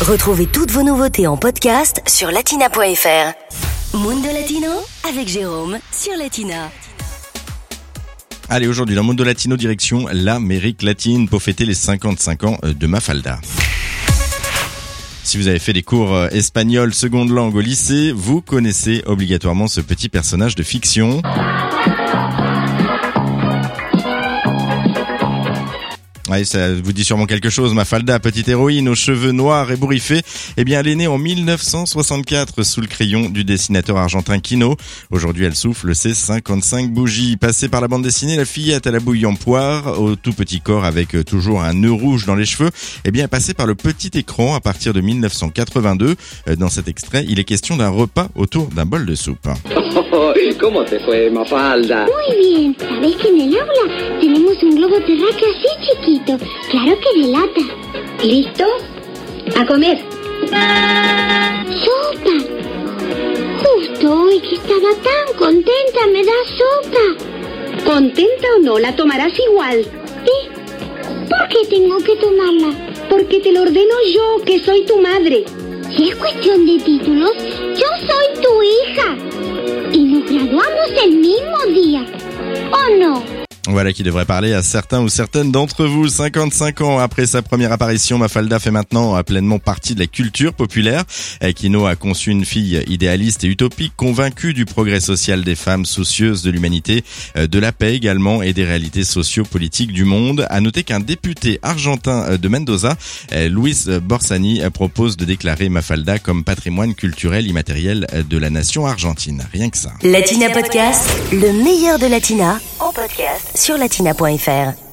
Retrouvez toutes vos nouveautés en podcast sur latina.fr. Mundo Latino avec Jérôme sur Latina. Allez, aujourd'hui, dans Mundo Latino, direction l'Amérique latine pour fêter les 55 ans de Mafalda. Si vous avez fait des cours euh, espagnol seconde langue au lycée, vous connaissez obligatoirement ce petit personnage de fiction. Ouais, ça vous dit sûrement quelque chose, Mafalda, petite héroïne aux cheveux noirs et bourriffés. Eh bien, elle est née en 1964 sous le crayon du dessinateur argentin Kino. Aujourd'hui, elle souffle ses 55 bougies. Passée par la bande dessinée, la fillette à la bouille en poire, au tout petit corps avec euh, toujours un nœud rouge dans les cheveux, eh bien, est passée par le petit écran à partir de 1982. Euh, Dans cet extrait, il est question d'un repas autour d'un bol de soupe. ¿Cómo te fue, Mafalda? Muy bien. ¿Sabéis que en el aula tenemos un globo terráqueo así chiquito? Claro que de lata. ¿Listo? A comer. ¡Sopa! Justo hoy que estaba tan contenta me da sopa. Contenta o no, la tomarás igual. ¿Por qué tengo que tomarla? Porque te lo ordeno yo, que soy tu madre. Si es cuestión de títulos, Voilà qui devrait parler à certains ou certaines d'entre vous. 55 ans après sa première apparition, Mafalda fait maintenant euh, pleinement partie de la culture populaire. Kino a conçu une fille idéaliste et utopique, convaincue du progrès social des femmes, soucieuses de l'humanité, euh, de la paix également et des réalités socio-politiques du monde. À noter qu'un député argentin euh, de Mendoza, Luis Borsani, propose de déclarer Mafalda comme patrimoine culturel immatériel de la nation argentine. Rien que ça. Latina Podcast, le meilleur de Latina en podcast sur latina.fr.